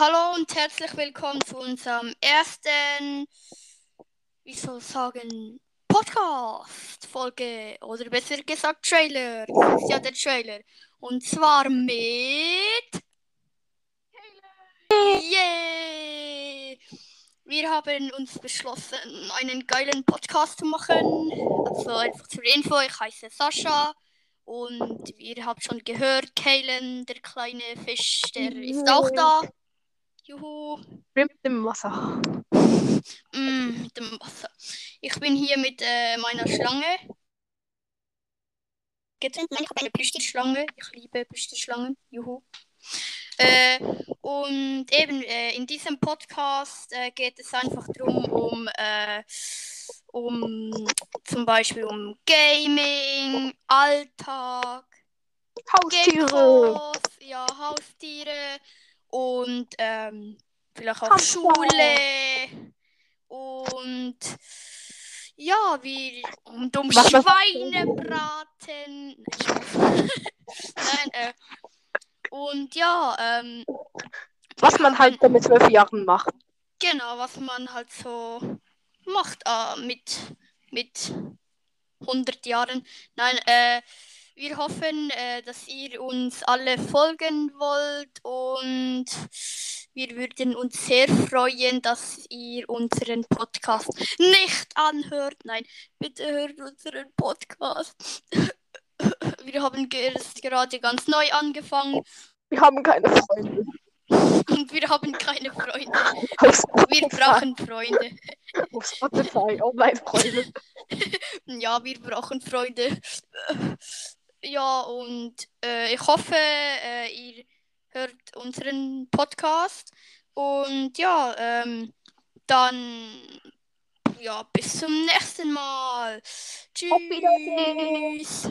Hallo und herzlich willkommen zu unserem ersten, wie soll ich sagen, Podcast-Folge oder besser gesagt Trailer. Das ist ja der Trailer. Und zwar mit. Yay! Wir haben uns beschlossen, einen geilen Podcast zu machen. Also einfach zur Info, ich heiße Sascha. Und ihr habt schon gehört, Kalen, der kleine Fisch, der ist auch da. Juhu. Schwimmt im Wasser. Mm, mit dem Wasser. Ich bin hier mit äh, meiner Schlange. Getrennt, nein, ich habe eine Plüschtischschlange. Ich liebe Plüschtischschlangen. Juhu. Äh, und eben äh, in diesem Podcast äh, geht es einfach darum, um, äh, um zum Beispiel um Gaming, Alltag, Haustiere. Geckos, ja, Haustiere und ähm, vielleicht auch. Schule und ja, wie und um Was Schweinebraten. Nein, äh, und ja, ähm, Was man halt mit zwölf Jahren macht. genau, was man halt so macht äh, mit, mit 100 Jahren. Nein, äh, wir hoffen, äh, dass ihr uns alle folgen wollt und wir würden uns sehr freuen, dass ihr unseren Podcast nicht anhört. Nein, bitte hört unseren Podcast. Wir haben gerade ganz neu angefangen Wir haben keine Freunde. und wir haben keine Freunde. Wir brauchen Freunde. Auf Spotify. Oh nein, Freunde. Ja, wir brauchen Freunde. Ja, und äh, ich hoffe, äh, ihr hört unseren Podcast. Und ja, ähm, dann ja, bis zum nächsten Mal. Tschüss.